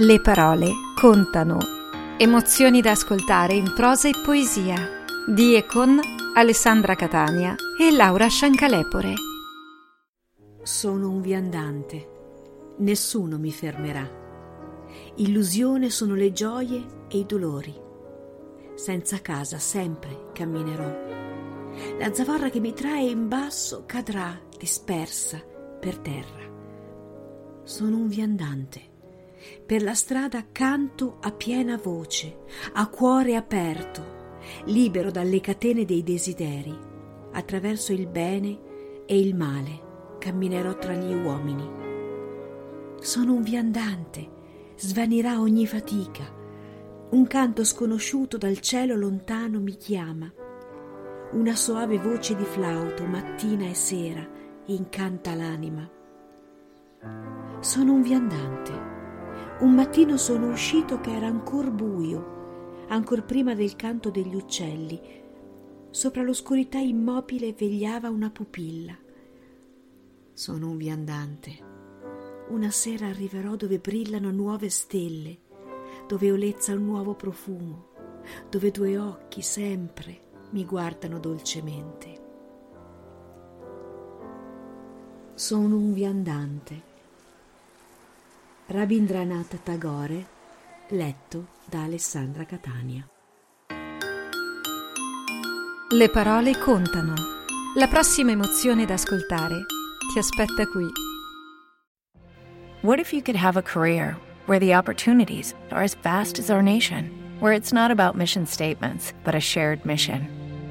Le parole contano. Emozioni da ascoltare in prosa e poesia. Di e con Alessandra Catania e Laura Sciancalepore. Sono un viandante. Nessuno mi fermerà. Illusione sono le gioie e i dolori. Senza casa sempre camminerò. La zavorra che mi trae in basso cadrà dispersa per terra. Sono un viandante per la strada canto a piena voce, a cuore aperto, libero dalle catene dei desideri. Attraverso il bene e il male camminerò tra gli uomini. Sono un viandante, svanirà ogni fatica. Un canto sconosciuto dal cielo lontano mi chiama. Una soave voce di flauto mattina e sera incanta l'anima. Sono un viandante un mattino sono uscito che era ancor buio, ancor prima del canto degli uccelli. Sopra l'oscurità immobile vegliava una pupilla. Sono un viandante. Una sera arriverò dove brillano nuove stelle, dove olezza un nuovo profumo, dove due occhi sempre mi guardano dolcemente. Sono un viandante Rabindranath Tagore, letto da Alessandra Catania. Le parole contano. La prossima emozione da ascoltare ti aspetta qui. What if you could have a career where the opportunities are as vast as our nation, where it's not about mission statements, but a shared mission?